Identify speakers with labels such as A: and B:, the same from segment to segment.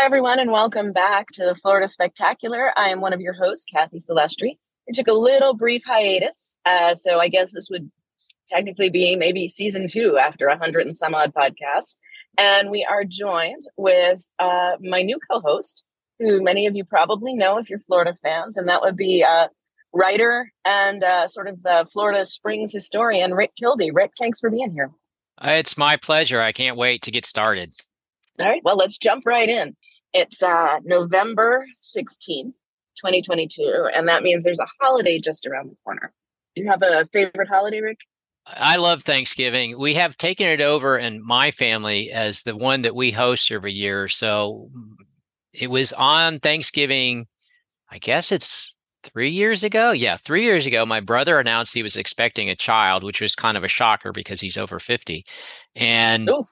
A: Hi, everyone, and welcome back to the Florida Spectacular. I am one of your hosts, Cathy Salustri. We took a little brief hiatus, uh, so I guess this would technically be maybe season two after a hundred and some odd podcasts. And we are joined with uh, my new co-host, who many of you probably know if you're Florida fans, and that would be uh, writer and uh, sort of the Florida Springs historian, Rick Kilby. Rick, thanks for being here.
B: Uh, it's my pleasure. I can't wait to get started.
A: All right, well, let's jump right in. It's uh, November 16th, 2022, and that means there's a holiday just around the corner. Do you have a favorite holiday, Rick?
B: I love Thanksgiving. We have taken it over in my family as the one that we host every year. So it was on Thanksgiving, I guess it's three years ago. Yeah, three years ago, my brother announced he was expecting a child, which was kind of a shocker because he's over 50. And, Ooh.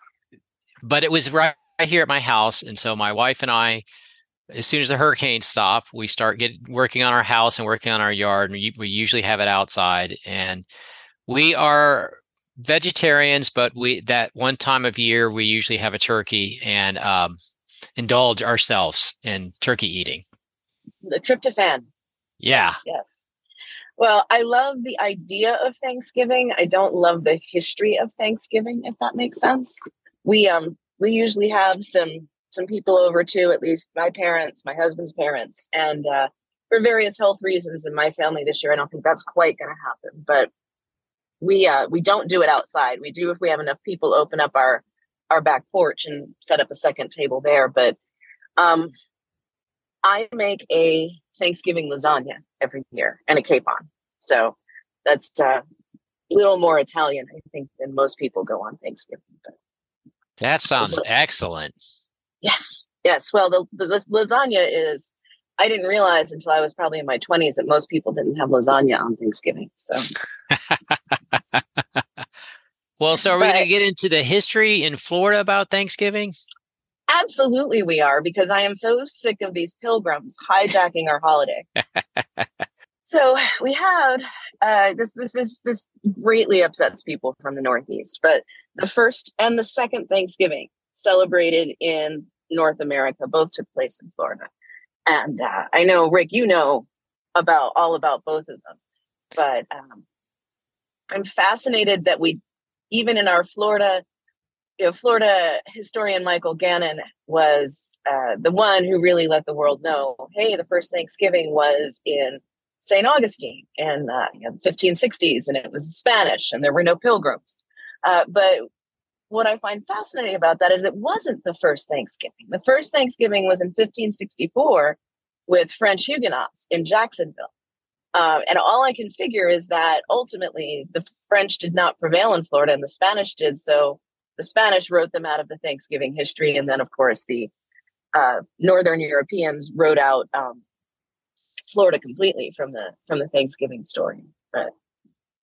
B: but it was right here at my house. And so my wife and I, as soon as the hurricane stop, we start get working on our house and working on our yard. And we, we usually have it outside. And we are vegetarians, but we that one time of year we usually have a turkey and um, indulge ourselves in turkey eating.
A: The tryptophan.
B: Yeah.
A: Yes. Well, I love the idea of Thanksgiving. I don't love the history of Thanksgiving, if that makes sense. We um we usually have some some people over too, at least my parents, my husband's parents, and uh, for various health reasons in my family this year, I don't think that's quite going to happen. But we uh we don't do it outside. We do if we have enough people open up our our back porch and set up a second table there. But um I make a Thanksgiving lasagna every year and a capon. So that's uh, a little more Italian, I think, than most people go on Thanksgiving. But
B: that sounds excellent.
A: Yes, yes. Well, the, the, the lasagna is I didn't realize until I was probably in my 20s that most people didn't have lasagna on Thanksgiving. So,
B: well, so are we going to get into the history in Florida about Thanksgiving?
A: Absolutely, we are because I am so sick of these pilgrims hijacking our holiday. so we had uh, this. This this this greatly upsets people from the Northeast, but the first and the second Thanksgiving celebrated in North America both took place in Florida. And uh, I know, Rick, you know about all about both of them, but um, I'm fascinated that we, even in our Florida, you know, Florida historian Michael Gannon was uh, the one who really let the world know, hey, the first Thanksgiving was in St. Augustine in uh, you know, the 1560s, and it was Spanish, and there were no pilgrims. Uh, but what I find fascinating about that is it wasn't the first Thanksgiving. The first Thanksgiving was in 1564 with French Huguenots in Jacksonville. Uh, and all I can figure is that ultimately the French did not prevail in Florida and the Spanish did. So the Spanish wrote them out of the Thanksgiving history. And then, of course, the uh, Northern Europeans wrote out um, Florida completely from the from the Thanksgiving story. But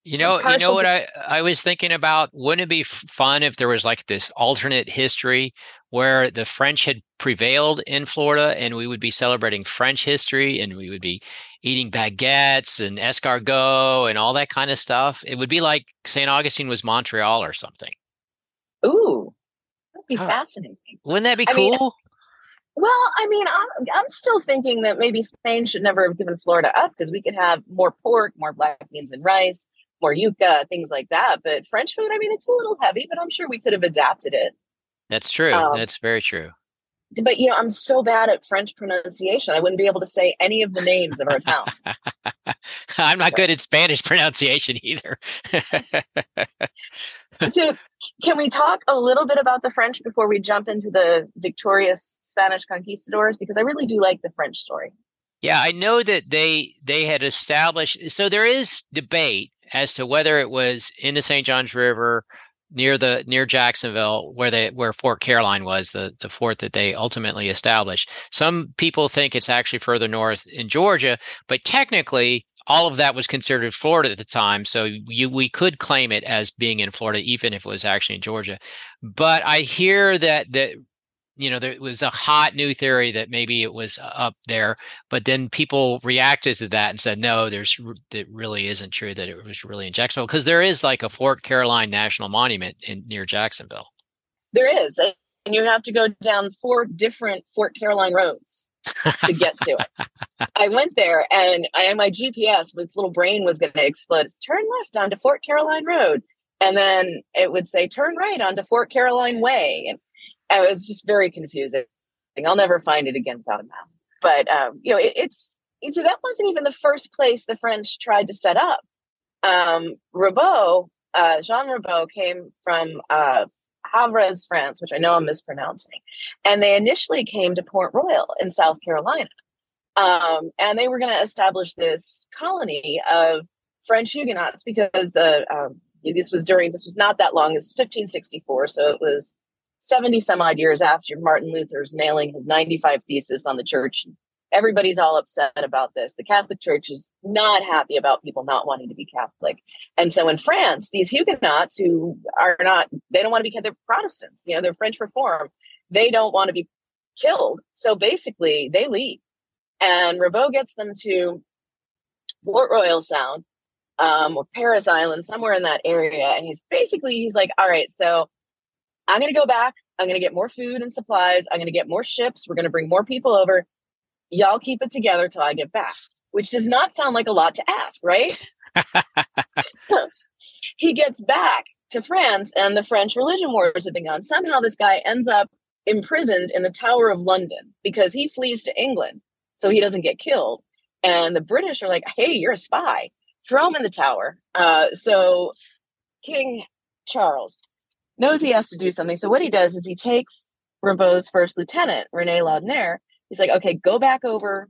B: you know, you know what I I was thinking about. Wouldn't it be fun if there was like this alternate history where the French had prevailed in Florida, and we would be celebrating French history, and we would be eating baguettes and escargot and all that kind of stuff. It would be like St. Augustine was Montreal or something.
A: Ooh, that'd be fascinating.
B: Wouldn't that be I cool? Mean,
A: well, I mean, I'm, I'm still thinking that maybe Spain should never have given Florida up because we could have more pork, more black beans and rice more yuca, things like that. But French food, I mean, it's a little heavy, but I'm sure we could have adapted it.
B: That's true. Um, That's very true.
A: But you know, I'm so bad at French pronunciation. I wouldn't be able to say any of the names of our towns.
B: I'm not good at Spanish pronunciation either.
A: so, can we talk a little bit about the French before we jump into the victorious Spanish conquistadors? Because I really do like the French story.
B: Yeah, I know that they they had established. So there is debate as to whether it was in the St. Johns River near the near Jacksonville where they where Fort Caroline was the the fort that they ultimately established. Some people think it's actually further north in Georgia, but technically all of that was considered Florida at the time, so you we could claim it as being in Florida even if it was actually in Georgia. But I hear that that you know there was a hot new theory that maybe it was uh, up there but then people reacted to that and said no there's it really isn't true that it was really in jacksonville because there is like a fort caroline national monument in near jacksonville
A: there is And you have to go down four different Fort Caroline roads to get to it. I went there and I my GPS, its little brain was going to explode. It's turn left onto Fort Caroline Road. And then it would say turn right onto Fort Caroline Way. And it was just very confusing. I'll never find it again without a map. But, um, you know, it, it's, so that wasn't even the first place the French tried to set up. Um, uh, Jean Ribault came from uh, Havres, France, which I know I'm mispronouncing. And they initially came to Port Royal in South Carolina. Um, and they were going to establish this colony of French Huguenots because the um, this was during this was not that long. This was 1564, so it was 70 some odd years after Martin Luther's nailing his 95 thesis on the church everybody's all upset about this. The Catholic Church is not happy about people not wanting to be Catholic. And so in France, these Huguenots who are not, they don't want to be, they're Protestants, you know, they're French Reform. They don't want to be killed. So basically, they leave. And Ribault gets them to Port Royal Sound um, or Parris Island, somewhere in that area. And he's basically, he's like, all right, so I'm going to go back. I'm going to get more food and supplies. I'm going to get more ships. We're going to bring more people over y'all keep it together till I get back, which does not sound like a lot to ask, right? he gets back to France and the French religion wars have begun. Somehow this guy ends up imprisoned in the Tower of London because he flees to England so he doesn't get killed. And the British are like, hey, you're a spy. Throw him in the tower. Uh, so King Charles knows he has to do something. So what he does is he takes Ribault's first lieutenant, Rene Laudonnière, he's like, okay, go back over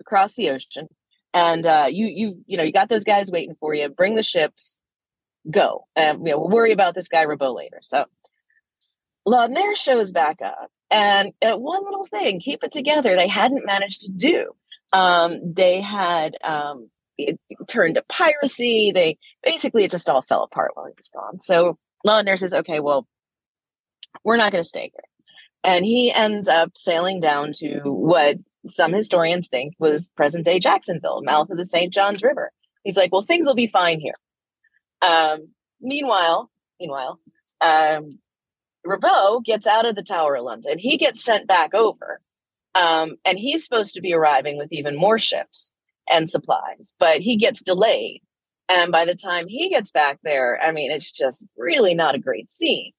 A: across the ocean, and uh, you you you know you got those guys waiting for you. Bring the ships, go. And you know we'll worry about this guy Ribault later. So Laudonnière shows back up, and uh, one little thing, keep it together. They hadn't managed to do. Um, they had um, turned to piracy. They basically it just all fell apart while he was gone. So Laudonnière says, okay, well, we're not going to stay here and he ends up sailing down to what some historians think was present day Jacksonville, mouth of the St. Johns River. He's like, well, things will be fine here. Um, meanwhile, meanwhile, um, Ribault gets out of the Tower of London. He gets sent back over, um, and he's supposed to be arriving with even more ships and supplies, but he gets delayed. And by the time he gets back there, I mean, it's just really not a great scene.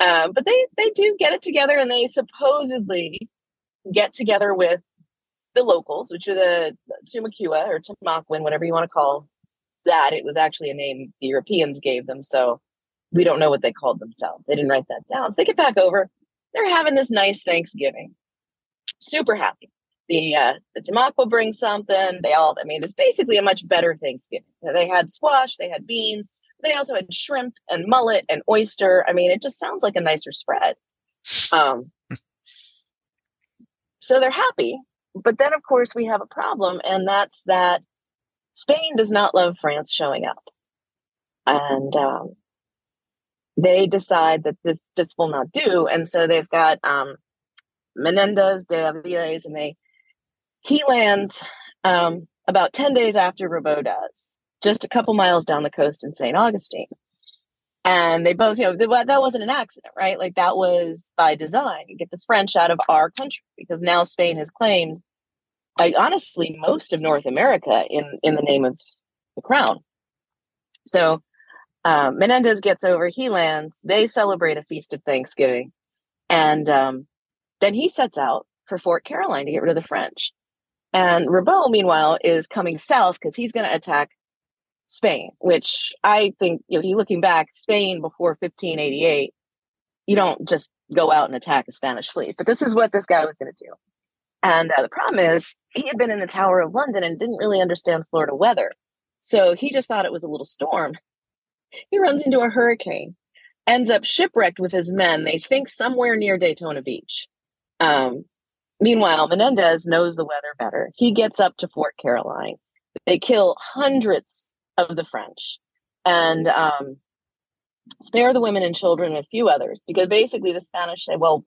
A: Um, but they they do get it together, and they supposedly get together with the locals, which are the Timucua or Timucuan, whatever you want to call that. It was actually a name the Europeans gave them, so we don't know what they called themselves. They didn't write that down. So they get back over. They're having this nice Thanksgiving. Super happy. The uh, the brings something. They all. I mean, it's basically a much better Thanksgiving. They had squash. They had beans. They also had shrimp and mullet and oyster. I mean, it just sounds like a nicer spread. Um, so they're happy. But then, of course, we have a problem, and that's that Spain does not love France showing up. And um, they decide that this this will not do. And so they've got um, Menendez de Aviles, and they he lands um, about 10 days after Ribault does just a couple miles down the coast in St. Augustine. And they both, you know, that wasn't an accident, right? Like that was by design. get the French out of our country because now Spain has claimed, like, honestly, most of North America in in the name of the crown. So um, Menendez gets over, he lands, they celebrate a feast of Thanksgiving, and um, then he sets out for Fort Caroline to get rid of the French. And Ribault, meanwhile, is coming south because he's going to attack Spain, which I think, you know, looking back, Spain before 1588, you don't just go out and attack a Spanish fleet. But this is what this guy was going to do. And uh, the problem is, he had been in the Tower of London and didn't really understand Florida weather. So he just thought it was a little storm. He runs into a hurricane, ends up shipwrecked with his men, they think somewhere near Daytona Beach. Um, meanwhile, Menendez knows the weather better. He gets up to Fort Caroline. They kill hundreds of the French and um, spare the women and children and a few others because basically the Spanish say, well,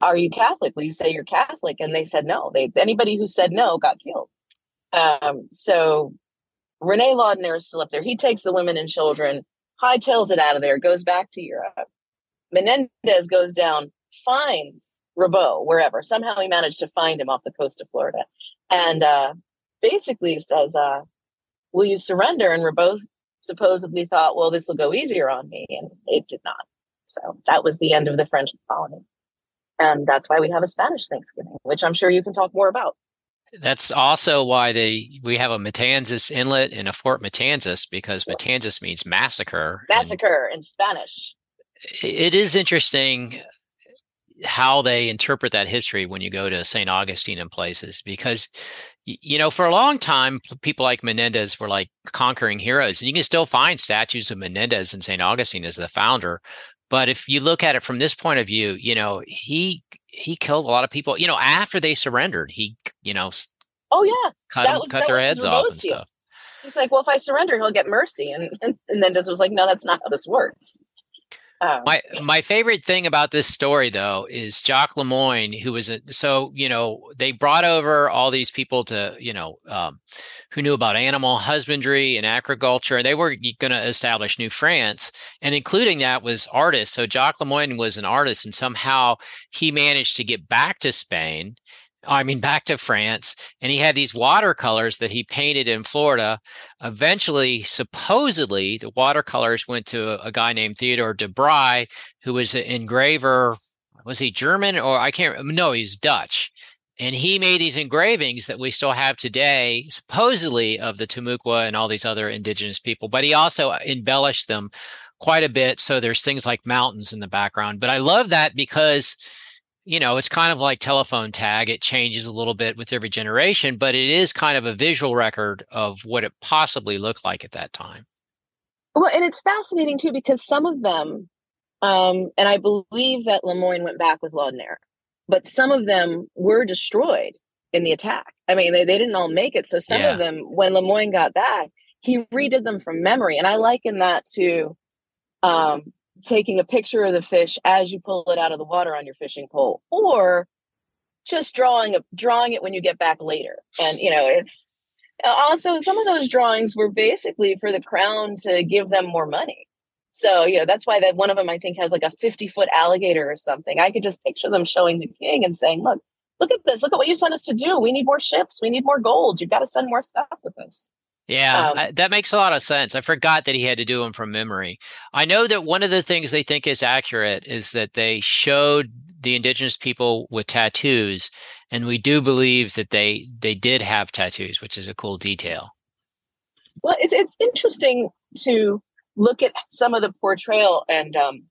A: are you Catholic? Will you say you're Catholic? And they said no. They anybody who said no got killed. Um, so Rene Laudonnière is still up there. He takes the women and children, hightails it out of there, goes back to Europe. Menendez goes down finds Ribault wherever. Somehow he managed to find him off the coast of Florida, and uh, basically says, uh, "Will you surrender?" And Ribault supposedly thought, "Well, this will go easier on me," and it did not. So that was the end of the French colony, and that's why we have a Spanish Thanksgiving, which I'm sure you can talk more about.
B: That's also why they we have a Matanzas Inlet and a Fort Matanzas because Matanzas means massacre.
A: Massacre in Spanish.
B: It is interesting how they interpret that history when you go to St. Augustine and places because you know for a long time people like Menendez were like conquering heroes and you can still find statues of Menendez and St. Augustine as the founder but if you look at it from this point of view you know he he killed a lot of people you know after they surrendered he you know
A: oh yeah
B: cut, was, cut their heads off and stuff
A: he's like well if I surrender he'll get mercy and and, and Menendez was like no that's not how this works
B: Oh. My my favorite thing about this story though is Jacques Lemoyne, who was a so you know they brought over all these people to you know um, who knew about animal husbandry and agriculture. They were going to establish New France, and including that was artists. So Jacques Lemoyne was an artist, and somehow he managed to get back to Spain I mean, back to France, and he had these watercolors that he painted in Florida. Eventually, supposedly, the watercolors went to a, guy named Theodore de Bry, who was an engraver. Was he German or I can't? No, he's Dutch, and he made these engravings that we still have today, supposedly of the Timucua and all these other indigenous people. But he also uh, embellished them quite a bit, so there's things like mountains in the background. But I love that because you know, it's kind of like telephone tag. It changes a little bit with every generation, but it is kind of a visual record of what it possibly looked like at that time.
A: Well, and it's fascinating too because some of them, um, and I believe that Lemoyne went back with Laudonnière, but some of them were destroyed in the attack. I mean, they, they didn't all make it. So some yeah. of them, when Lemoyne got back, he redid them from memory. And I liken that to um, taking a picture of the fish as you pull it out of the water on your fishing pole or just drawing a drawing it when you get back later. And you know it's uh, also some of those drawings were basically for the crown to give them more money. So you know that's why that one of them i think has like a 50 foot alligator or something. I could just picture them showing the king and saying look look at this. Look at what you sent us to do. We need more ships. We need more gold. You've got to send more stuff with us
B: yeah, um, I, that makes a lot of sense. I forgot that he had to do them from memory. I know that one of the things they think is accurate is that they showed the indigenous people with tattoos, and we do believe that they they did have tattoos, which is a cool detail.
A: Well, it's it's interesting to look at some of the portrayal, and um,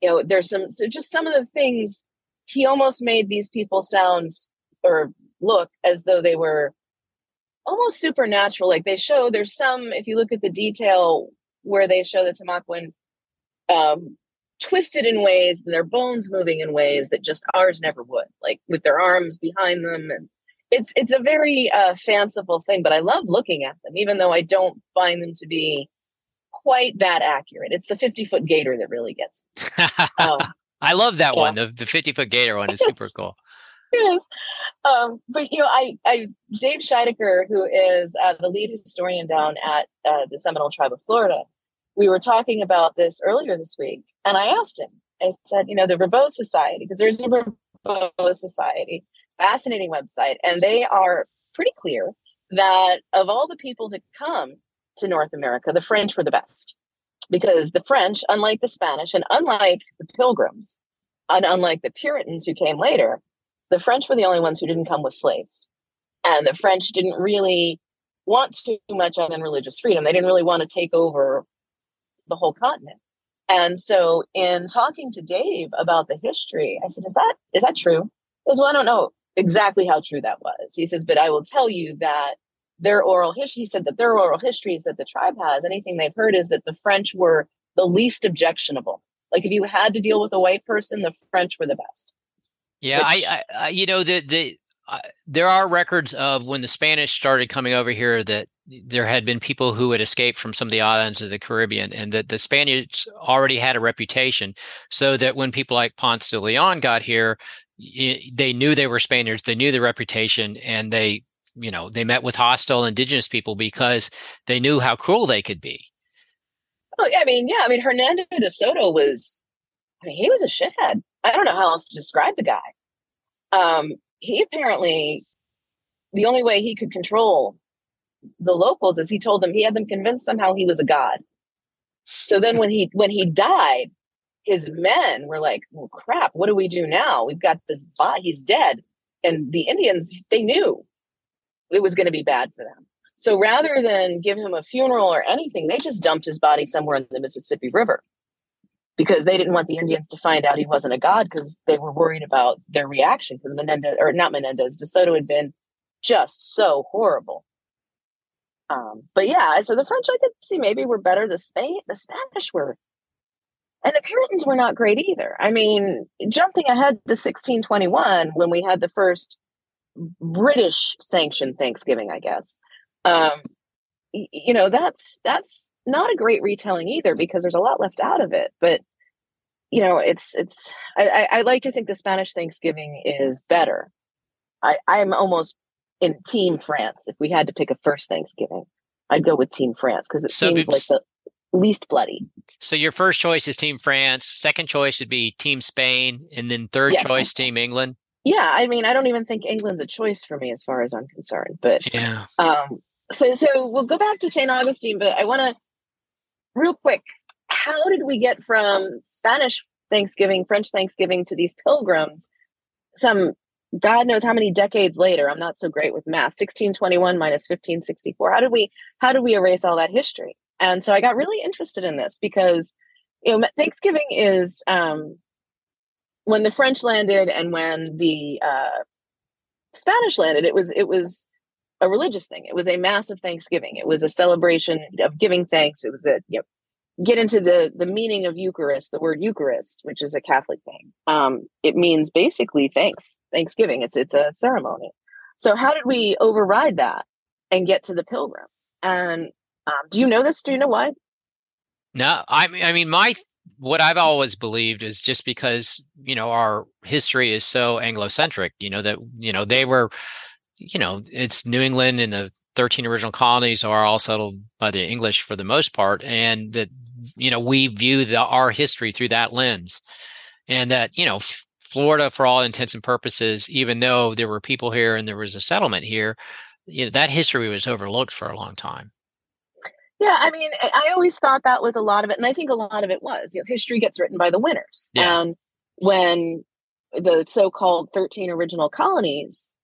A: you know, there's some so just some of the things he almost made these people sound or look as though they were almost supernatural. Like they show there's some, if you look at the detail where they show the Timucuan um, twisted in ways and their bones moving in ways that just ours never would, like with their arms behind them. And it's it's a very uh, fanciful thing, but I love looking at them, even though I don't find them to be quite that accurate. It's the 50 foot gator that really gets.
B: Um, I love that yeah. one. The the 50 foot gator one is super cool
A: yes. Um, but you know, I, I Dave Scheidecker, who is uh, the lead historian down at uh, the Seminole Tribe of Florida, we were talking about this earlier this week, and I asked him. I said, you know, the Ribault Society, because there's a Ribault Society, fascinating website, and they are pretty clear that of all the people to come to North America, the French were the best. Because the French, unlike the Spanish and unlike the Pilgrims, and unlike the Puritans who came later, the French were the only ones who didn't come with slaves. And the French didn't really want too much other than religious freedom. They didn't really want to take over the whole continent. And so in talking to Dave about the history, I said, Is that is that true? He goes, Well, I don't know exactly how true that was. He says, but I will tell you that their oral history, he said that their oral histories that the tribe has, anything they've heard is that the French were the least objectionable. Like if you had to deal with a white person, the French were the best.
B: Yeah, I, I, you know, the the uh, there are records of when the Spanish started coming over here that there had been people who had escaped from some of the islands of the Caribbean, and that the Spaniards already had a reputation, so that when people like Ponce de Leon got here, they knew they were Spaniards, they knew the reputation, and they, you know, they met with hostile indigenous people because they knew how cruel they could be.
A: Oh, yeah, I mean, yeah, I mean, Hernando de Soto was, I mean, he was a shithead I don't know how else to describe the guy. Um, he apparently, the only way he could control the locals is he told them he had them convinced somehow he was a god. So then when he when he died, his men were like, well, crap, what do we do now? We've got this bot, he's dead. And the Indians, they knew it was going to be bad for them. So rather than give him a funeral or anything, they just dumped his body somewhere in the Mississippi River because they didn't want the Indians to find out he wasn't a god because they were worried about their reaction because Menendez, or not Menendez, DeSoto had been just so horrible. Um, but yeah, so the French I could see maybe were better. The Spain, the Spanish were and the Puritans were not great either. I mean, jumping ahead to 1621, when we had the first British sanctioned Thanksgiving, I guess, um, you know, that's that's not a great retelling either because there's a lot left out of it. But you know, it's it's I, I like to think the Spanish Thanksgiving is better. I I'm almost in Team France. If we had to pick a first Thanksgiving, I'd go with Team France because it so seems like the least bloody.
B: So your first choice is Team France. Second choice would be Team Spain, and then third yes. choice Team England.
A: Yeah, I mean, I don't even think England's a choice for me as far as I'm concerned. But
B: yeah,
A: um, so so we'll go back to Saint Augustine, but I want to real quick. How did we get from Spanish Thanksgiving, French Thanksgiving to these pilgrims? Some God knows how many decades later. I'm not so great with math. 1621 minus 1564. How did we how did we erase all that history? And so I got really interested in this because you know Thanksgiving is um, when the French landed and when the uh, Spanish landed. It was it was a religious thing. It was a massive Thanksgiving. It was a celebration of giving thanks. It was a you know, get into the the meaning of Eucharist, the word Eucharist, which is a Catholic thing. Um, it means basically thanks, Thanksgiving. It's it's a ceremony. So how did we override that and get to the pilgrims? And um, do you know this? Do you know why?
B: No, I mean, I mean, my what I've always believed is just because you know our history is so Anglo-centric. You know that you know they were, you know, it's New England and the 13 original colonies are all settled by the English for the most part, and that you know we view the our history through that lens, and that you know Florida, for all intents and purposes, even though there were people here and there was a settlement here, you know, that history was overlooked for a long time.
A: Yeah, I mean, I always thought that was a lot of it, and I think a lot of it was. You know, history gets written by the winners, yeah. and when the so-called thirteen original colonies,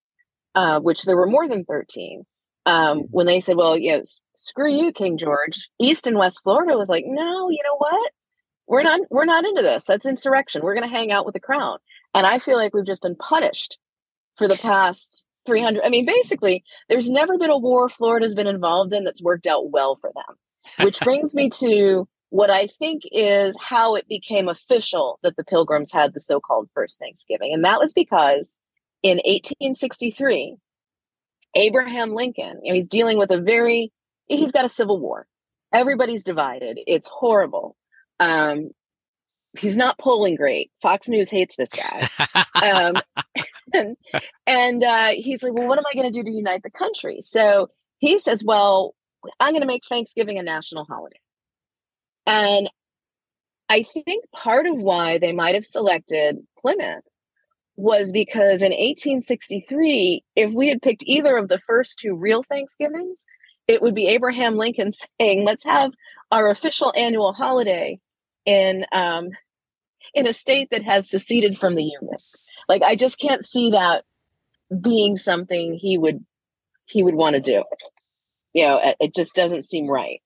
A: uh, which there were more than thirteen, um, mm-hmm. when they said, "Well, you know, screw you, King George," East and West Florida was like, "No, you know what? We're not. We're not into this. That's insurrection. We're going to hang out with the crown." And I feel like we've just been punished for the past 300 i mean basically there's never been a war florida's been involved in that's worked out well for them which brings me to what i think is how it became official that the pilgrims had the so-called first thanksgiving and that was because in 1863 abraham lincoln you know, he's dealing with a very he's got a civil war everybody's divided it's horrible um, he's not polling great. Fox News hates this guy. um, and and uh, he's like, well, what am I going to do to unite the country? So he says, well, I'm going to make Thanksgiving a national holiday. And I think part of why they might have selected Plymouth was because in 1863, if we had picked either of the first two real Thanksgivings, it would be Abraham Lincoln saying, let's have our official annual holiday in um, in a state that has seceded from the union. Like I just can't see that being something he would he would want to do. You know, it, it just doesn't seem right.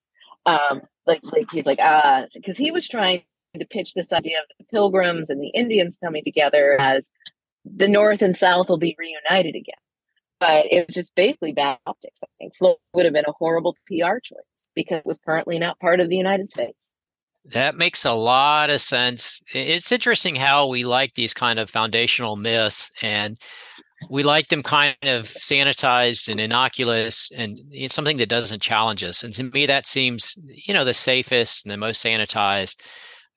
A: Um, like like he's like ah, because he was trying to pitch this idea of the pilgrims and the Indians coming together as the North and South will be reunited again. But it was just basically bad optics. I think Flo would have been a horrible PR choice because it was currently not part of the United States.
B: That makes a lot of sense. It's interesting how we like these kind of foundational myths and we like them kind of sanitized and innocuous and something that doesn't challenge us. And to me, that seems, you know, the safest and the most sanitized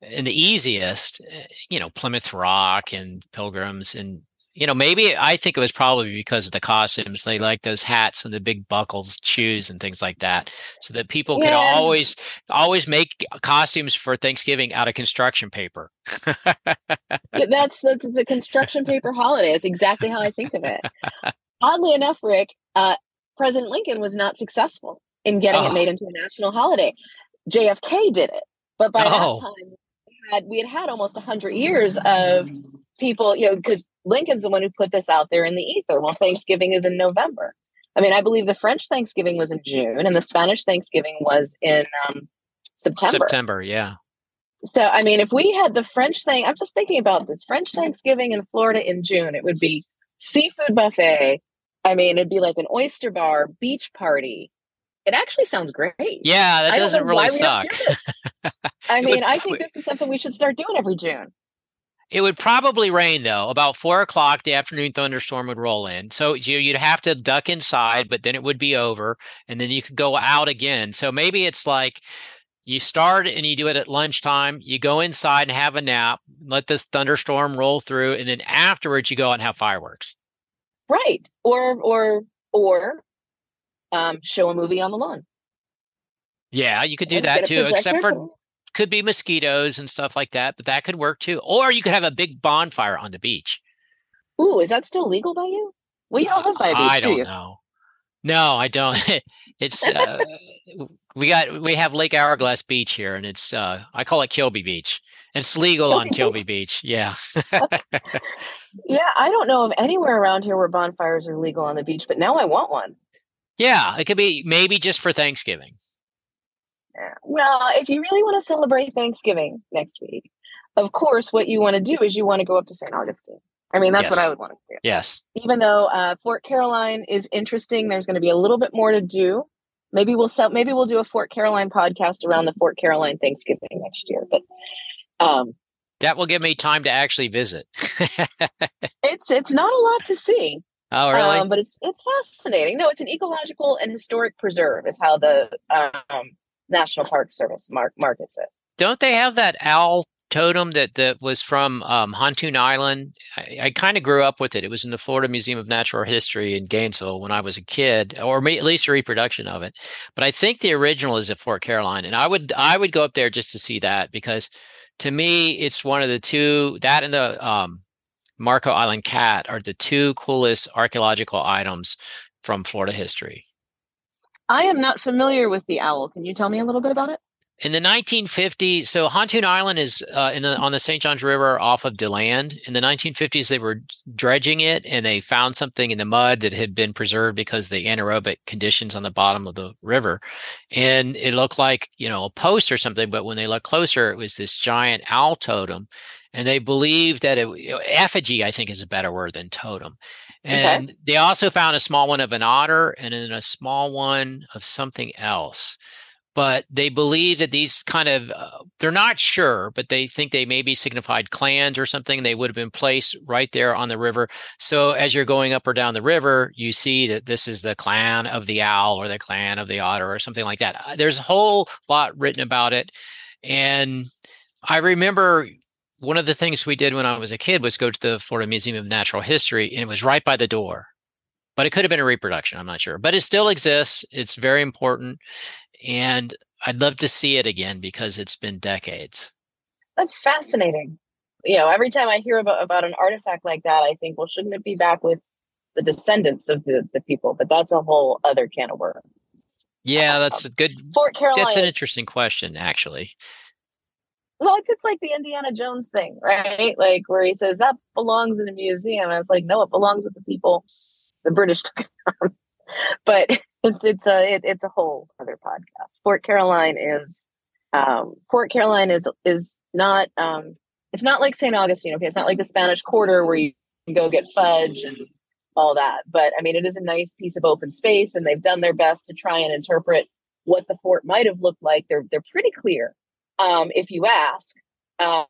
B: and the easiest, eh, you know, Plymouth Rock and Pilgrims and you know, maybe I think it was probably because of the costumes. They like those hats and the big buckles, shoes, and things like that, so that people yeah. could always always make costumes for Thanksgiving out of construction paper.
A: that's that's it's a construction paper holiday. That's exactly how I think of it. Oddly enough, Rick, uh, President Lincoln was not successful in getting oh. it made into a national holiday. JFK did it, but by oh. that time, we had, we had had almost hundred years of people, you know, because Lincoln's the one who put this out there in the ether. Well, Thanksgiving is in November. I mean, I believe the French Thanksgiving was in June and the Spanish Thanksgiving was in um, September.
B: September, yeah.
A: So, I mean, if we had the French thing, I'm just thinking about this French Thanksgiving in Florida in June, it would be seafood buffet. I mean, it'd be like an oyster bar, beach party. It actually sounds great.
B: Yeah, that doesn't really suck.
A: I mean, I think this is something we should start doing every June.
B: It would probably rain though. About four o'clock, the afternoon thunderstorm would roll in. So you'd have to duck inside, but then it would be over, and then you could go out again. So maybe it's like you start and you do it at lunchtime. You go inside and have a nap, let the thunderstorm roll through, and then afterwards you go out and have fireworks.
A: Right, or or or um, show a movie on the lawn.
B: Yeah, you could do that too, except for could be mosquitoes and stuff like that, but that could work too. Or you could have a big bonfire on the beach.
A: Ooh, is that still legal by you? We don't live by a beach. I
B: don't
A: do
B: know. No, I don't. it's uh, we got we have Lake Hourglass Beach here, and it's uh, I call it Kilby Beach. It's legal Kilby on Beach? Kilby Beach. Yeah.
A: yeah, I don't know of anywhere around here where bonfires are legal on the beach, but now I want one.
B: Yeah, it could be maybe just for Thanksgiving.
A: Well, if you really want to celebrate Thanksgiving next week, of course, what you want to do is you want to go up to St. Augustine. I mean, that's yes. what I would want to do.
B: Yes.
A: Even though uh, Fort Caroline is interesting, there's going to be a little bit more to do. Maybe we'll sell. Maybe we'll do a Fort Caroline podcast around the Fort Caroline Thanksgiving next year. But um,
B: that will give me time to actually visit.
A: it's it's not a lot to see.
B: Oh, really? Um,
A: but it's it's fascinating. No, it's an ecological and historic preserve. Is how the um, National Park Service mark, markets it.
B: Don't they have that owl totem that, that was from um, Hontoon Island? I, I kind of grew up with it. It was in the Florida Museum of Natural History in Gainesville when I was a kid, or at least a reproduction of it. But I think the original is at Fort Caroline, and I would I would go up there just to see that because to me it's one of the two that and the um, Marco Island cat are the two coolest archaeological items from Florida history.
A: I am not familiar with the owl. Can you tell me a little bit about it?
B: In the 1950s, so Hontoon Island is uh, in the, on the St. Johns River off of DeLand. In the 1950s, they were dredging it and they found something in the mud that had been preserved because the anaerobic conditions on the bottom of the river. And it looked like, you know, a post or something. But when they looked closer, it was this giant owl totem. And they believed that it, effigy, I think is a better word than totem. And okay. they also found a small one of an otter and then a small one of something else. But they believe that these kind of, uh, they're not sure, but they think they maybe signified clans or something. They would have been placed right there on the river. So as you're going up or down the river, you see that this is the clan of the owl or the clan of the otter or something like that. Uh, there's a whole lot written about it. And I remember one of the things we did when I was a kid was go to the Florida Museum of Natural History, and it was right by the door. But it could have been a reproduction. I'm not sure, but it still exists. It's very important, and I'd love to see it again because it's been decades.
A: That's fascinating. You know, every time I hear about about an artifact like that, I think, well, shouldn't it be back with the descendants of the the people? But that's a whole other can of worms.
B: Yeah, um, that's a good. Fort Caroline. That's an interesting question, actually
A: well, it's it's like the Indiana Jones thing, right? Like where he says that belongs in a museum, and it's like no, it belongs with the people the British took it But it's it's a it, it's a whole other podcast. Fort Caroline is um, Fort Caroline is is not um, it's not like St. Augustine. Okay, it's not like the Spanish Quarter where you go get fudge and all that. But I mean, it is a nice piece of open space, and they've done their best to try and interpret what the fort might have looked like. They're they're pretty clear um, if you ask, uh,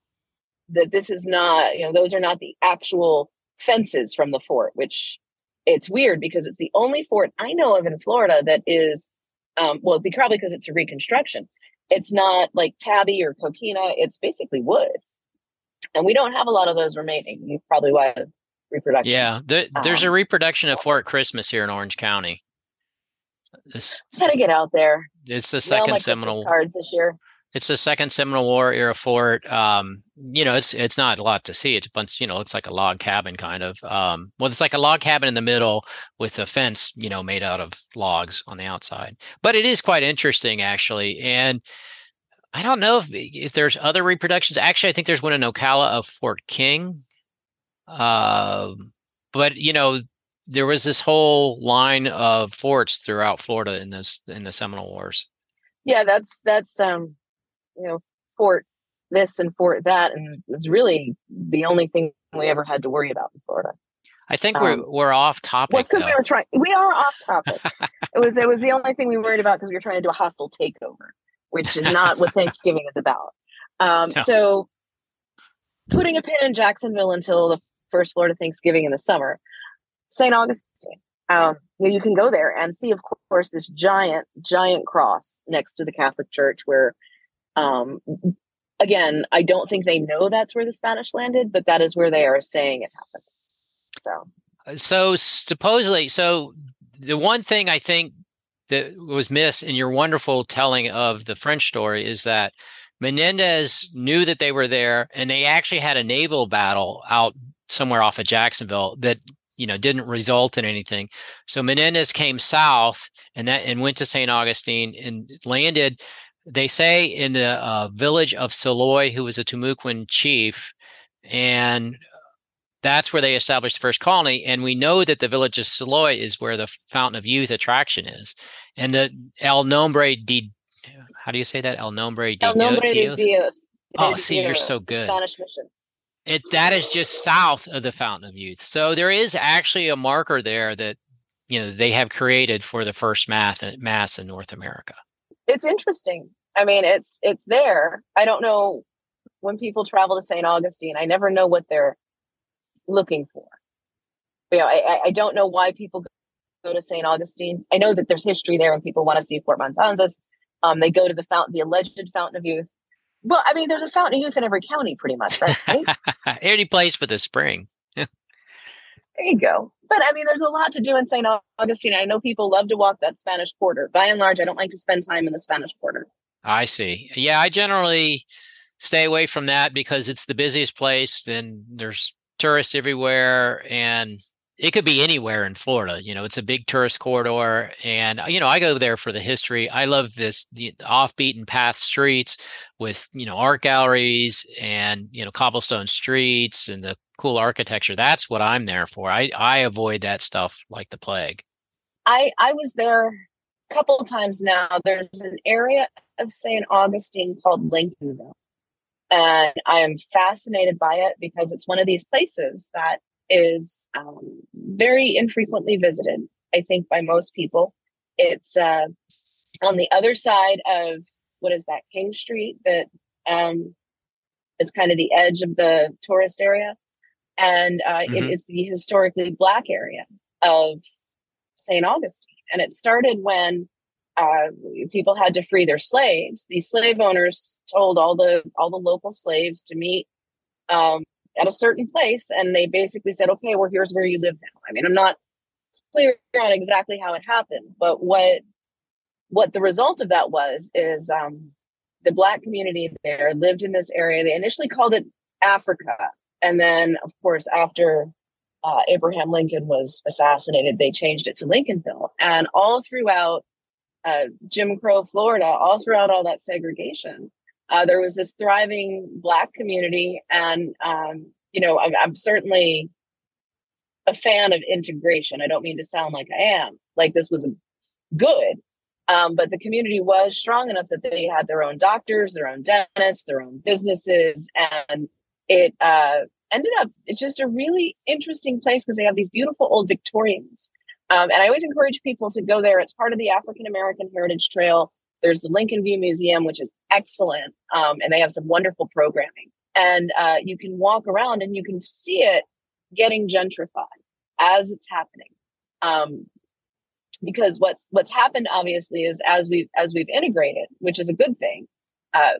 A: that this is not, you know, those are not the actual fences from the fort, which it's weird because it's the only fort I know of in Florida that is, um, well, it'd be probably because it's a reconstruction. It's not like tabby or coquina, it's basically wood. And we don't have a lot of those remaining. You probably why reproduction.
B: Yeah, there, there's um, a reproduction of Fort Christmas here in Orange County.
A: This gotta get out there.
B: It's the second Seminole
A: cards this year.
B: It's the second Seminole War era fort. Um, you know, it's it's not a lot to see. It's a bunch, you know, looks like a log cabin kind of. Um, well, it's like a log cabin in the middle with a fence, you know, made out of logs on the outside. But it is quite interesting, actually. And I don't know if if there's other reproductions. Actually, I think there's one in Ocala of Fort King. Uh, but you know, there was this whole line of forts throughout Florida in this in the Seminole Wars.
A: Yeah, that's that's um you know, fort this and fort that, and it was really the only thing we ever had to worry about in Florida.
B: I think we're um, we're off topic.
A: Well, because we were trying. We are off topic. it was it was the only thing we worried about because we were trying to do a hostile takeover, which is not what Thanksgiving is about. Um, no. So, putting a pin in Jacksonville until the first Florida Thanksgiving in the summer, St. Augustine. Um, you can go there and see, of course, this giant, giant cross next to the Catholic Church where um, again, I don't think they know that's where the Spanish landed, but that is where they are saying it happened. So,
B: uh, so supposedly, so the one thing I think that was missed in your wonderful telling of the French story is that Menendez knew that they were there, and they actually had a naval battle out somewhere off of Jacksonville that you know didn't result in anything. So Menendez came south and that and went to St. Augustine and landed they say in the uh, village of Seloy, who was a Timucuan chief, and that's where they established the first colony. And we know that the village of Seloy is where the Fountain of Youth attraction is. And the El Nombre de, how do you say that? El Nombre de,
A: El Nombre de Dios.
B: Oh, see, you're so good.
A: Spanish mission.
B: It that is just south of the Fountain of Youth. So there is actually a marker there that you know they have created for the first math mass in North America
A: it's interesting. I mean, it's it's there. I don't know when people travel to St. Augustine. I never know what they're looking for. You know, I, I don't know why people go to St. Augustine. I know that there's history there, and people want to see Fort Matanzas. Um, they go to the fountain, the alleged fountain of youth. Well, I mean, there's a fountain of youth in every county, pretty much, right?
B: Any place for the spring.
A: There you go but I mean, there's a lot to do in St. Augustine. I know people love to walk that Spanish Quarter. By and large, I don't like to spend time in the Spanish Quarter.
B: I see. Yeah, I generally stay away from that because it's the busiest place. Then there's tourists everywhere, and it could be anywhere in Florida. You know, it's a big tourist corridor, and you know, I go there for the history. I love this the off beaten path streets with you know art galleries and you know cobblestone streets and the cool architecture. That's what I'm there for. I I avoid that stuff like the plague.
A: I I was there a couple times now. There's an area of St. Augustine called Lincolnville. And I am fascinated by it because it's one of these places that is um, very infrequently visited, I think, by most people. It's uh, on the other side of what is that, King Street, that um, is kind of the edge of the tourist area. And uh, mm-hmm. it's the historically black area of St. Augustine. And it started when uh, people had to free their slaves. These slave owners told all the all the local slaves to meet um, at a certain place, and they basically said, "Okay, well, here's where you live now." I mean, I'm not clear on exactly how it happened, but what what the result of that was is um, the black community there lived in this area. They initially called it Africa, and then, of course, after uh, Abraham Lincoln was assassinated, they changed it to Lincolnville, and all throughout uh, Jim Crow Florida, all throughout all that segregation, uh, there was this thriving Black community. And, um, you know, I'm, I'm certainly a fan of integration. I don't mean to sound like I am, like this was good. Um, but the community was strong enough that they had their own doctors, their own dentists, their own businesses. And it uh, ended up, it's just a really interesting place because they have these beautiful old Victorians um, and I always encourage people to go there. It's part of the African American Heritage Trail. There's the Lincolnville Museum, which is excellent, um, and they have some wonderful programming. And uh, you can walk around and you can see it getting gentrified as it's happening. Um, because what's what's happened obviously is as we've as we've integrated, which is a good thing. Uh,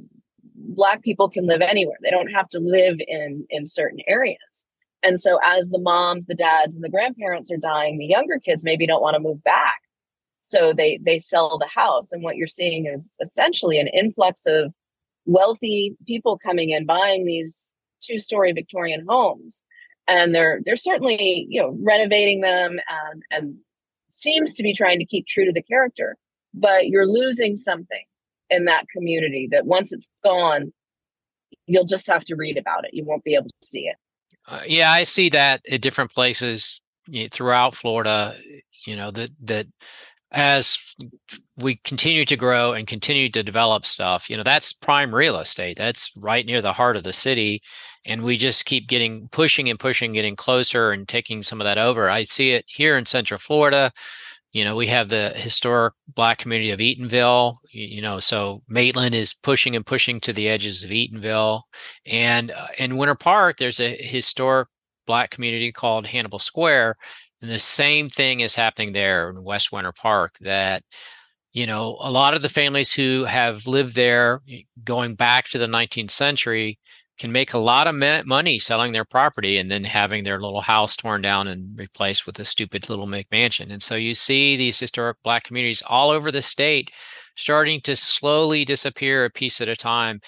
A: black people can live anywhere; they don't have to live in in certain areas. And so as the moms, the dads, and the grandparents are dying, the younger kids maybe don't want to move back. So they they sell the house. And what you're seeing is essentially an influx of wealthy people coming in buying these two-story Victorian homes. And they're they're certainly, you know, renovating them and and seems to be trying to keep true to the character. But you're losing something in that community that once it's gone, you'll just have to read about it. You won't be able to see it.
B: Uh, yeah, I see that at different places throughout Florida. You know that that as we continue to grow and continue to develop stuff, you know that's prime real estate. That's right near the heart of the city, and we just keep getting pushing and pushing, getting closer and taking some of that over. I see it here in Central Florida. You know, we have the historic black community of Eatonville, you know, so Maitland is pushing and pushing to the edges of Eatonville. And uh, in Winter Park, there's a historic black community called Hannibal Square. And the same thing is happening there in West Winter Park that, you know, a lot of the families who have lived there going back to the 19th century can make a lot of money selling their property and then having their little house torn down and replaced with a stupid little McMansion. And so you see these historic black communities all over the state starting to slowly disappear a piece at a time.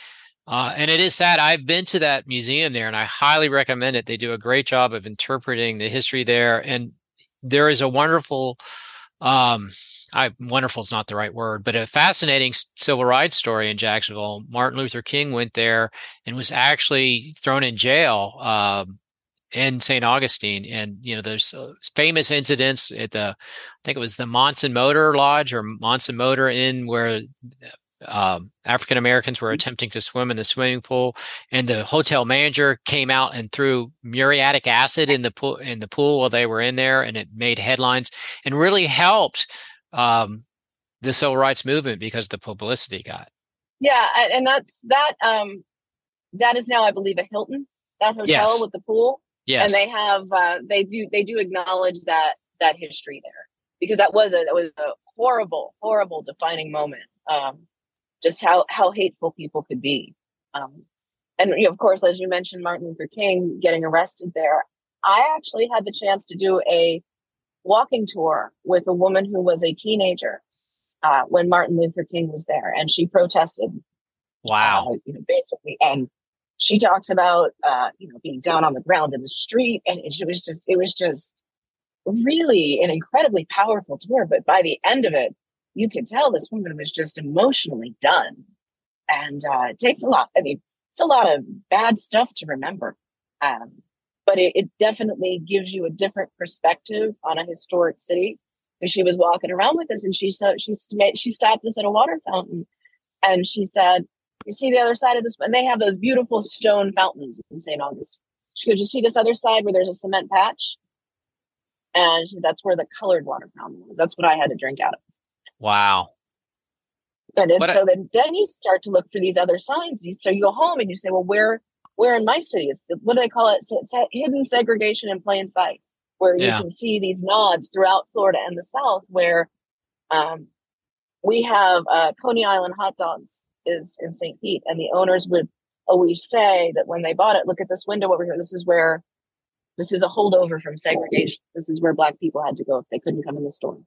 B: Uh, and it is sad. I've been to that museum there and I highly recommend it. They do a great job of interpreting the history there. And there is a wonderful um, I wonderful is not the right word, but a fascinating civil rights story in Jacksonville. Martin Luther King went there and was actually thrown in jail um, in St. Augustine. And you know, there's uh, famous incidents at the, I think it was the Monson Motor Lodge or Monson Motor Inn, where um, African Americans were mm-hmm. attempting to swim in the swimming pool, and the hotel manager came out and threw muriatic acid in the pool in the pool while they were in there, and it made headlines and really helped um, the civil rights movement because the publicity got.
A: Yeah, and that's that. Um, that is now, I believe, a Hilton. That hotel yes. with the pool.
B: Yes,
A: and they have uh, they do they do acknowledge that that history there because that was a that was a horrible horrible defining moment. Um, just how how hateful people could be. Um, and you know, of course, as you mentioned, Martin Luther King getting arrested there. I actually had the chance to do a walking tour with a woman who was a teenager uh, when Martin Luther King was there, and she protested.
B: Wow,
A: uh, you know, basically, and she talks about uh, you know being down on the ground in the street, and it, was just it was just really an incredibly powerful tour. But by the end of it, you could tell this woman was just emotionally done, and uh, it takes a lot. I mean, it's a lot of bad stuff to remember. Um, but it, it definitely gives you a different perspective on a historic city. And she was walking around with us, and she said she she stopped us at a water fountain, and she said, "You see the other side of this?" And they have those beautiful stone fountains in St. August. She goes, "You see this other side where there's a cement patch?" And said, that's where the colored water fountain was. That's what I had to drink out of.
B: Wow.
A: And so I- then, then you start to look for these other signs. You so you go home and you say, well, where where in my city is what do they call it? It's hidden segregation in plain sight, where you yeah. can see these nods throughout Florida and the South, where um, we have uh, Coney Island hot dogs is in St. Pete, and the owners would always say that when they bought it, look at this window over here. This is where this is a holdover from segregation. This is where Black people had to go if they couldn't come in the store.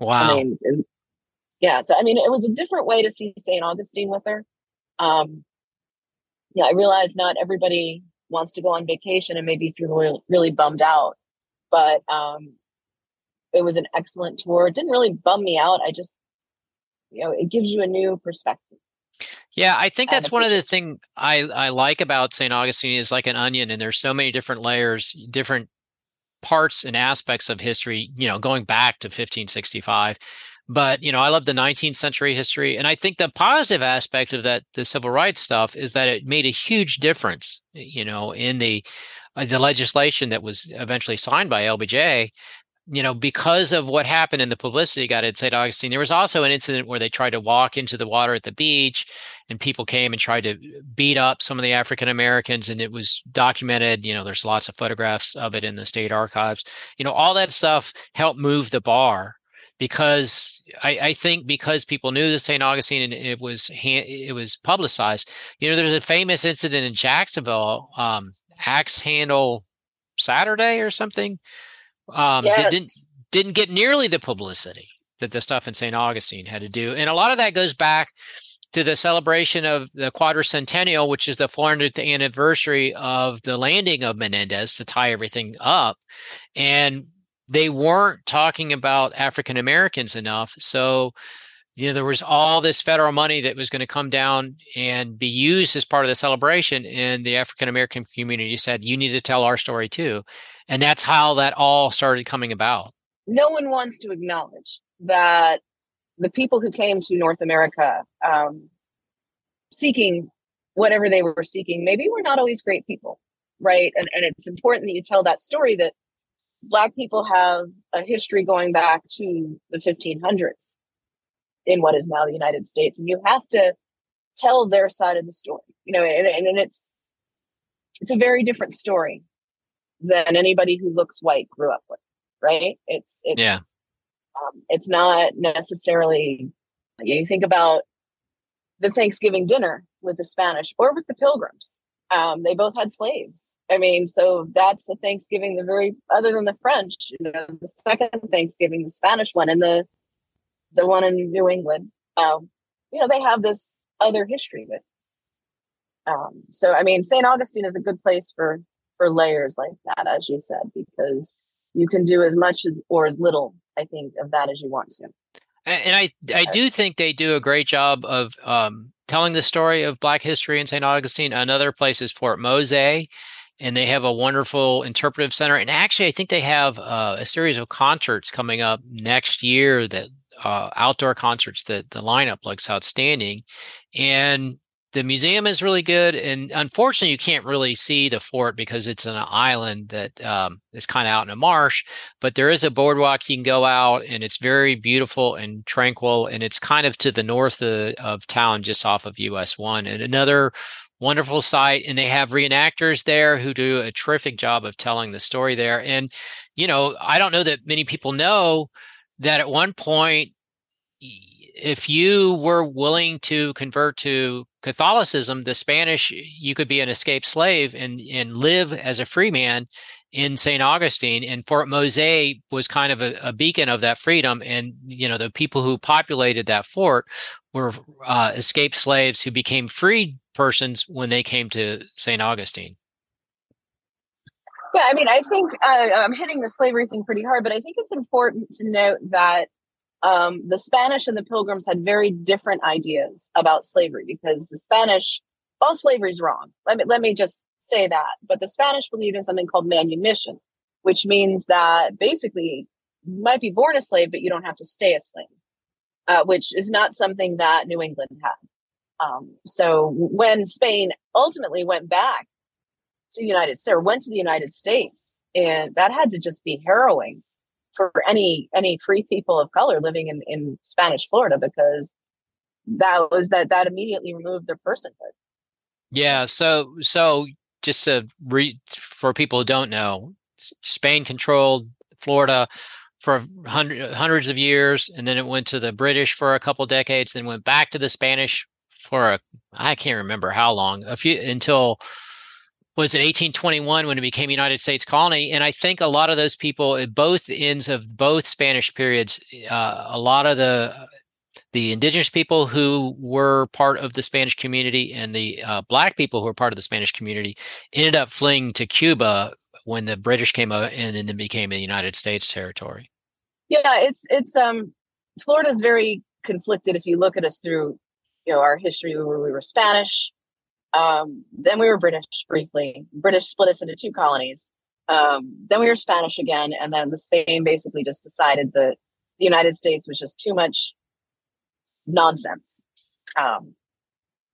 B: Wow.
A: I mean, yeah. So I mean, it was a different way to see St. Augustine with her. Um, yeah, I realize not everybody wants to go on vacation and maybe feel really, really bummed out, but um, it was an excellent tour. It didn't really bum me out. I just, you know, it gives you a new perspective.
B: Yeah, I think that's one of the things I, I like about St. Augustine is like an onion, and there's so many different layers, different parts and aspects of history, you know, going back to 1565 but you know i love the 19th century history and i think the positive aspect of that the civil rights stuff is that it made a huge difference you know in the uh, the legislation that was eventually signed by lbj you know because of what happened in the publicity got at st augustine. There was also an incident where they tried to walk into the water at the beach and people came and tried to beat up some of the african americans and it was documented you know there's lots of photographs of it in the state archives. You know all that stuff helped move the bar because I, I, think because people knew the St. Augustine and it was it was publicized. You know, there's a famous incident in Jacksonville. Um, axe handle Saturday or something. Um, yes. didn't didn't get nearly the publicity that the stuff in St. Augustine had to do, and a lot of that goes back to the celebration of the quadricentennial, which is the 400th anniversary of the landing of Menendez to tie everything up, and they weren't talking about African Americans enough, so you know there was all this federal money that was going to come down and be used as part of the celebration and the african american community said you need to tell our story too and that's how that all started coming about.
A: No one wants to acknowledge that the people who came to north america um, seeking whatever they were seeking maybe were not always great people right? And, and it's important that you tell that story that black people have a history going back to the 1500s in what is now the United States. And you have to tell their side of the story, you know, and, and it's it's a very different story than anybody who looks white grew up with, right? It's it's yeah. Um, it's not necessarily you think about the Thanksgiving dinner with the Spanish or with the Pilgrims. Um, they both had slaves. I mean, so that's a Thanksgiving. The very other than the French, you know, the second Thanksgiving, the Spanish one, and the the one in New England, um, you know, they have this other history with. Um, so, I mean, St. Augustine is a good place for for layers like that, as you said, because you can do as much as or as little, I think, of that as you want to.
B: And I, I do think they do a great job of um, telling the story of Black history in St. Augustine. Another place is Fort Mose, and they have a wonderful interpretive center. And actually, I think they have uh, a series of concerts coming up next year that uh, outdoor concerts that the lineup looks outstanding and the museum is really good and unfortunately you can't really see the fort because it's an island that um, is kind of out in a marsh but there is a boardwalk you can go out and it's very beautiful and tranquil and it's kind of to the north of, of town just off of us 1 and another wonderful site and they have reenactors there who do a terrific job of telling the story there and you know i don't know that many people know that at one point, if you were willing to convert to Catholicism, the Spanish, you could be an escaped slave and, and live as a free man in St. Augustine. And Fort Mose was kind of a, a, beacon of that freedom. And, you know, the people who populated that fort were uh, escaped slaves who became free persons when they came to St. Augustine.
A: Yeah, I mean, I think uh, I'm hitting the slavery thing pretty hard, but I think it's important to note that um, the Spanish and the Pilgrims had very different ideas about slavery because the Spanish, all slavery is wrong. Let me let me just say that. But the Spanish believed in something called manumission, which means that basically you might be born a slave, but you don't have to stay a slave, uh, which is not something that New England had. Um, so when Spain ultimately went back to the United States or went to the United States, and that had to just be harrowing for any any free people of color living in in Spanish Florida because that was that that immediately removed their personhood.
B: Yeah, so so just to read for people who don't know, Spain controlled Florida for hundred, hundreds of years, and then it went to the British for a couple decades, then went back to the Spanish for a I can't remember how long, a few until was in 1821 when it became United States colony. And I think a lot of those people at both ends of both Spanish periods, uh, a lot of the the indigenous people who were part of the Spanish community and the uh, black people who were part of the Spanish community ended up fleeing to Cuba when the British came over and then became a United States territory.
A: Yeah, it's it's um Florida's very conflicted if you look at us through you know our history where we were Spanish um, then we were British briefly. British split us into two colonies. Um, then we were Spanish again, and then the Spain basically just decided that the United States was just too much nonsense. Um,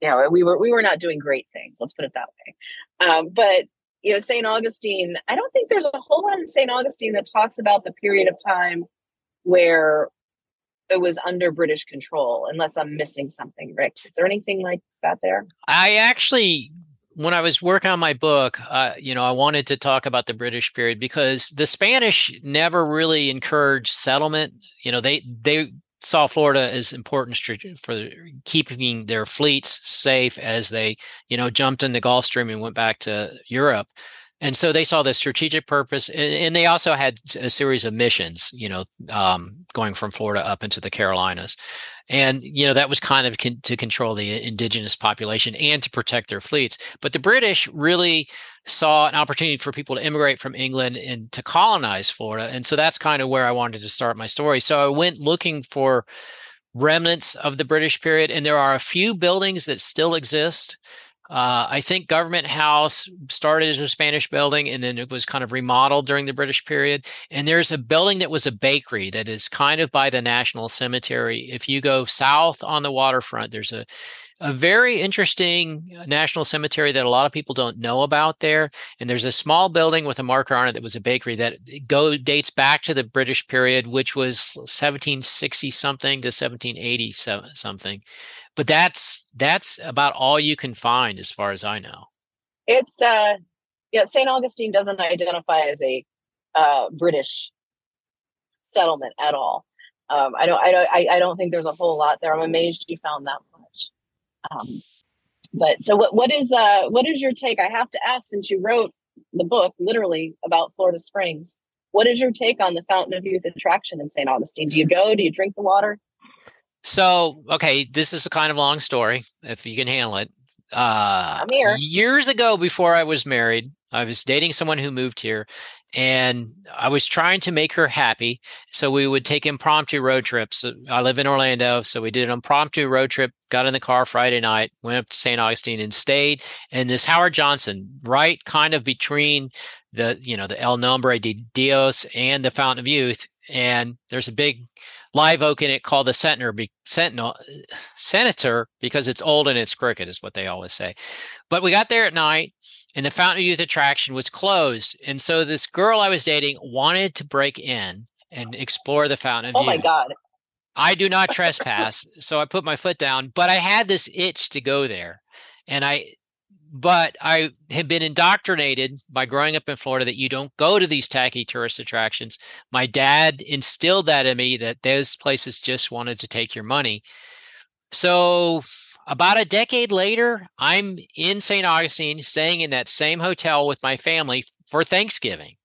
A: you know, we were we were not doing great things. Let's put it that way. Um, but you know, Saint Augustine. I don't think there's a whole lot in Saint Augustine that talks about the period of time where it was under British control, unless I'm missing something, Rick. Is there anything like that there?
B: I actually, when I was working on my book, uh, you know, I wanted to talk about the British period because the Spanish never really encouraged settlement. You know, they they saw Florida as important for keeping their fleets safe as they, you know, jumped in the Gulf Stream and went back to Europe. And so they saw the strategic purpose and, they also had a series of missions you know um, going from florida up into the carolinas. And you know that was kind of con- to control the indigenous population and to protect their fleets. But the british really saw an opportunity for people to immigrate from england and to colonize florida. And so that's kind of where i wanted to start my story. So i went looking for remnants of the british period and there are a few buildings that still exist uh, I think Government House started as a Spanish building and then it was kind of remodeled during the British period. And there's a building that was a bakery that is kind of by the National Cemetery. If you go south on the waterfront, there's a a very interesting national cemetery that a lot of people don't know about there. And there's a small building with a marker on it that was a bakery that go dates back to the British period, which was 1760 something to 1780 something but that's that's about all you can find as far as i know.
A: It's uh yeah st augustine doesn't identify as a uh british settlement at all. Um i don't i don't I, I don't think there's a whole lot there. I'm amazed you found that um but so what what is uh what is your take i have to ask since you wrote the book literally about florida springs what is your take on the fountain of youth attraction in st augustine do you go do you drink the water
B: so, okay, this is a kind of long story if you can handle it. Uh, I'm here. Years ago, before I was married, I was dating someone who moved here and I was trying to make her happy. So we would take impromptu road trips. Uh, I live in Orlando. So we did an impromptu road trip, got in the car Friday night, went up to St. Augustine and stayed in this Howard Johnson, right kind of between the, you know, the El Nombre de Dios and the Fountain of Youth. And there's a big live oak in it called the Sentinel, Sentinel, Senator because it's old and it's crooked, is what they always say. But we got there at night and the Fountain of Youth attraction was closed. And so this girl I was dating wanted to break in and explore the Fountain of
A: oh
B: Youth.
A: Oh my God.
B: I do not trespass. so I put my foot down, but I had this itch to go there. And I but I have been indoctrinated by growing up in Florida that you don't go to these tacky tourist attractions. My dad instilled that in me that those places just wanted to take your money. So, about a decade later, I'm in St. Augustine, staying in that same hotel with my family for Thanksgiving.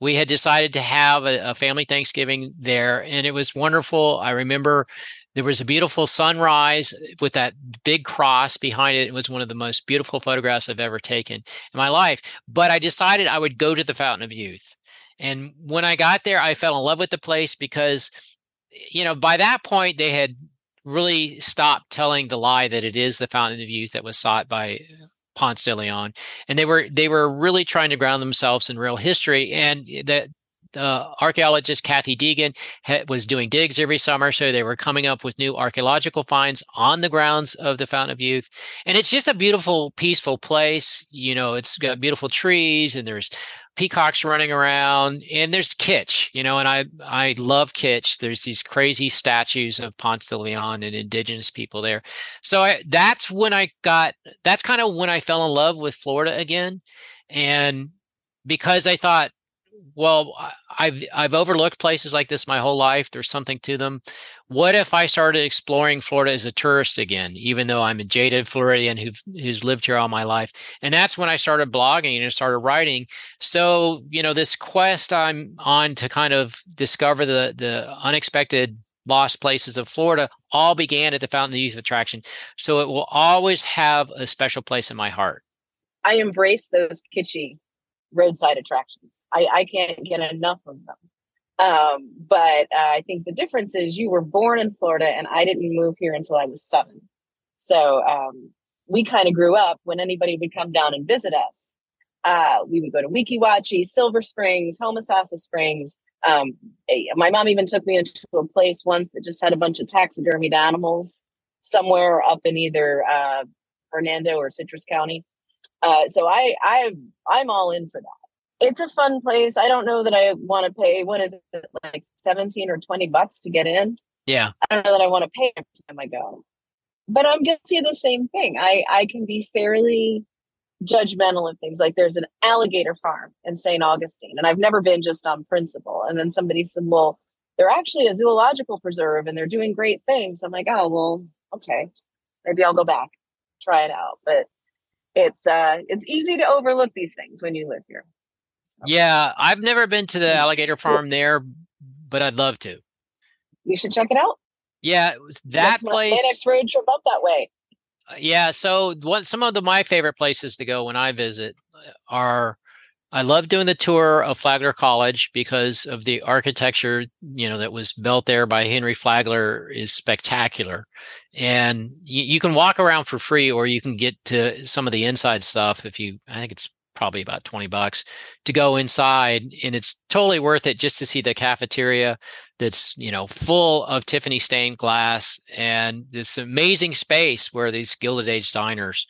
B: We had decided to have a, a family Thanksgiving there, and it was wonderful. I remember there was a beautiful sunrise with that big cross behind it. It was one of the most beautiful photographs I've ever taken in my life. But I decided I would go to the Fountain of Youth. And when I got there, I fell in love with the place because, you know, by that point, they had really stop telling the lie that it is the Fountain of Youth that was sought by Ponce de Leon, and they were they were really trying to ground themselves in real history. And that uh, archaeologist Kathy Deagan ha- was doing digs every summer, so they were coming up with new archaeological finds on the grounds of the Fountain of Youth, and it's just a beautiful, peaceful place. You know, it's got beautiful trees, and there's peacocks running around, and there's kitsch. You know, and I I love kitsch. There's these crazy statues of Ponce de Leon and indigenous people there, so I, that's when I got. That's kind of when I fell in love with Florida again, and because I thought well i've i've overlooked places like this my whole life. There's something to them. What if i started exploring florida as a tourist again even though i'm a jaded floridian who, who's lived here all my life? And that's when i started blogging and started writing. So you know this quest i'm on to kind of discover the the unexpected lost places of florida all began at the fountain of youth attraction. So it will always have a special place in my heart.
A: I embrace those kitschy roadside attractions. I, I can't get enough of them. Um, but uh, I think the difference is you were born in Florida and I didn't move here until I was seven. So um, we kind of grew up when anybody would come down and visit us. Uh, we would go to Weeki Wachee, Silver Springs, Homosassa Springs. Um, my mom even took me into a place once that just had a bunch of taxidermied animals somewhere up in either uh, Hernando or Citrus County. Uh, so I I I'm all in for that. It's a fun place. I don't know that I want to pay. What is it like seventeen or twenty bucks to get in?
B: Yeah,
A: I don't know that I want to pay every time I go. But I'm guilty of the same thing. I I can be fairly judgmental of things. Like there's an alligator farm in St. Augustine, and I've never been just on principle. And then somebody said, "Well, they're actually a zoological preserve, and they're doing great things." I'm like, "Oh, well, okay, maybe I'll go back, try it out." But it's uh it's easy to overlook these things when you live here.
B: So. Yeah, I've never been to the alligator farm there, but I'd love to.
A: You should check it out.
B: Yeah, that
A: That's
B: place.
A: My next road trip up that way.
B: Uh, yeah, so what some of the my favorite places to go when I visit uh, are I love doing the tour of Flagler College because of the architecture, you know, that was built there by Henry Flagler is spectacular. And you, you, can walk around for free or you can get to some of the inside stuff if you I think it's probably about 20 bucks to go inside and it's totally worth it just to see the cafeteria that's you know full of tiffany stained glass and this amazing space where these gilded age diners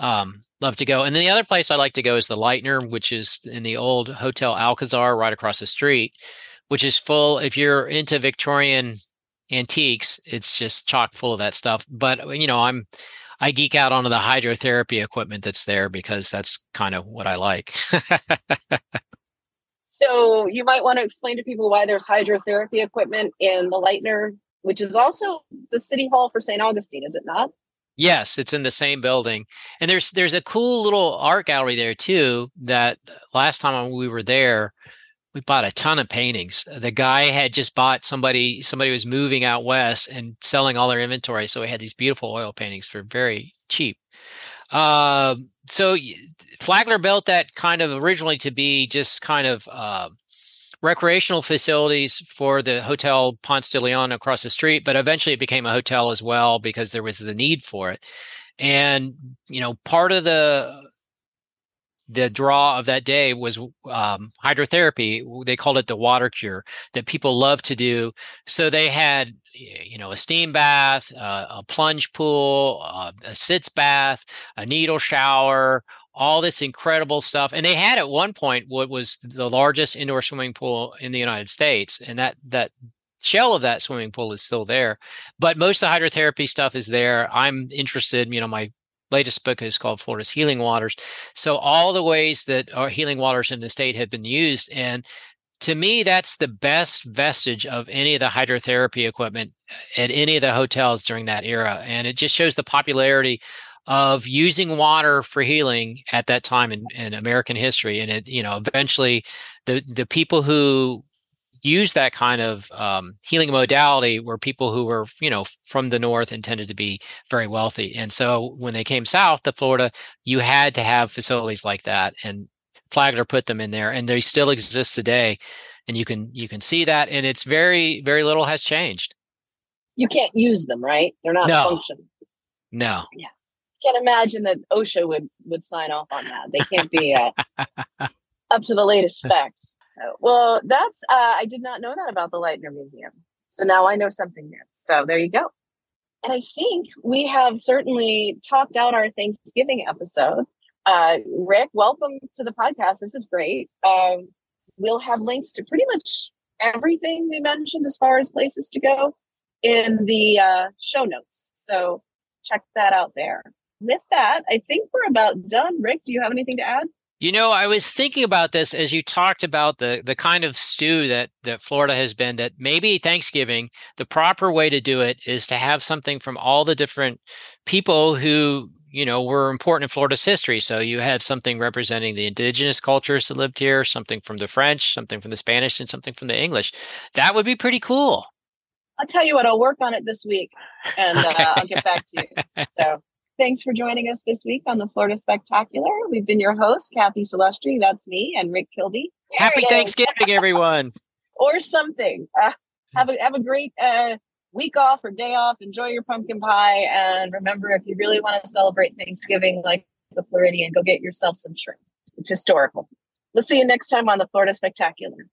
B: um, love to go and then the other place i like to go is the lightner which is in the old hotel alcazar right across the street which is full if you're into victorian antiques it's just chock full of that stuff but you know i'm I geek out onto the hydrotherapy equipment that's there because that's kind of what I like.
A: so you might want to explain to people why there's hydrotherapy equipment in the Lightner, which is also the city hall for St. Augustine, is it not?
B: Yes, it's in the same building. And there's there's a cool little art gallery there too that last time we were there we bought a ton of paintings. The guy had just bought somebody somebody was moving out west and selling all their inventory, so we had these beautiful oil paintings for very cheap. Uh, so Flagler built that kind of originally to be just kind of uh, recreational facilities for the Hotel Ponce de Leon across the street, but eventually it became a hotel as well because there was the need for it. And you know, part of the the draw of that day was um, hydrotherapy. They called it the water cure that people love to do. So they had, you know, a steam bath, uh, a plunge pool, uh, a sitz bath, a needle shower, all this incredible stuff. And they had at one point what was the largest indoor swimming pool in the United States, and that that shell of that swimming pool is still there but most of the hydrotherapy stuff is there i'm interested you know my latest book is called Florida's Healing Waters. So all the ways that our healing waters in the state have been used, and to me, that's the best vestige of any of the hydrotherapy equipment at any of the hotels during that era, and it just shows the popularity of using water for healing at that time in, in American history. And it, you know, eventually, the the people who use that kind of um, healing modality were people who were you know from the north and tended to be very wealthy. And so when they came south to florida you had to have facilities like that. And flagler put them in there and they still exist today. And you can you can see that and it's very very little has changed.
A: You can't use them right? They're not no. functional
B: no.
A: Yeah can't imagine that osha would would sign off on that they can't be uh, up to the latest specs well, that's uh, I did not know that about the Lightner Museum. So now I know something new. So there you go. And I think we have certainly talked out our Thanksgiving episode. Uh, Rick, welcome to the podcast. This is great. Um, we'll have links to pretty much everything we mentioned as far as places to go in the uh, show notes. So check that out there. With that, I think we're about done. Rick, do you have anything to add?
B: You know, I was thinking about this as you talked about the the kind of stew that that Florida has been that maybe Thanksgiving the proper way to do it is to have something from all the different people who, you know, were important in Florida's history. So you have something representing the indigenous cultures that lived here, something from the French, something from the Spanish and something from the English. That would be pretty cool.
A: I'll tell you what, I'll work on it this week and okay. uh, I'll get back to you. So Thanks for joining us this week on the Florida Spectacular. We've been your hosts, Cathy Salustri, that's me, and Rick Kilby.
B: There Happy Thanksgiving, everyone.
A: or something. Uh, have a have a great uh, week off or day off. Enjoy your pumpkin pie, and remember, if you really want to celebrate Thanksgiving like the Floridian, go get yourself some shrimp. It's historical. We'll see you next time on the Florida Spectacular.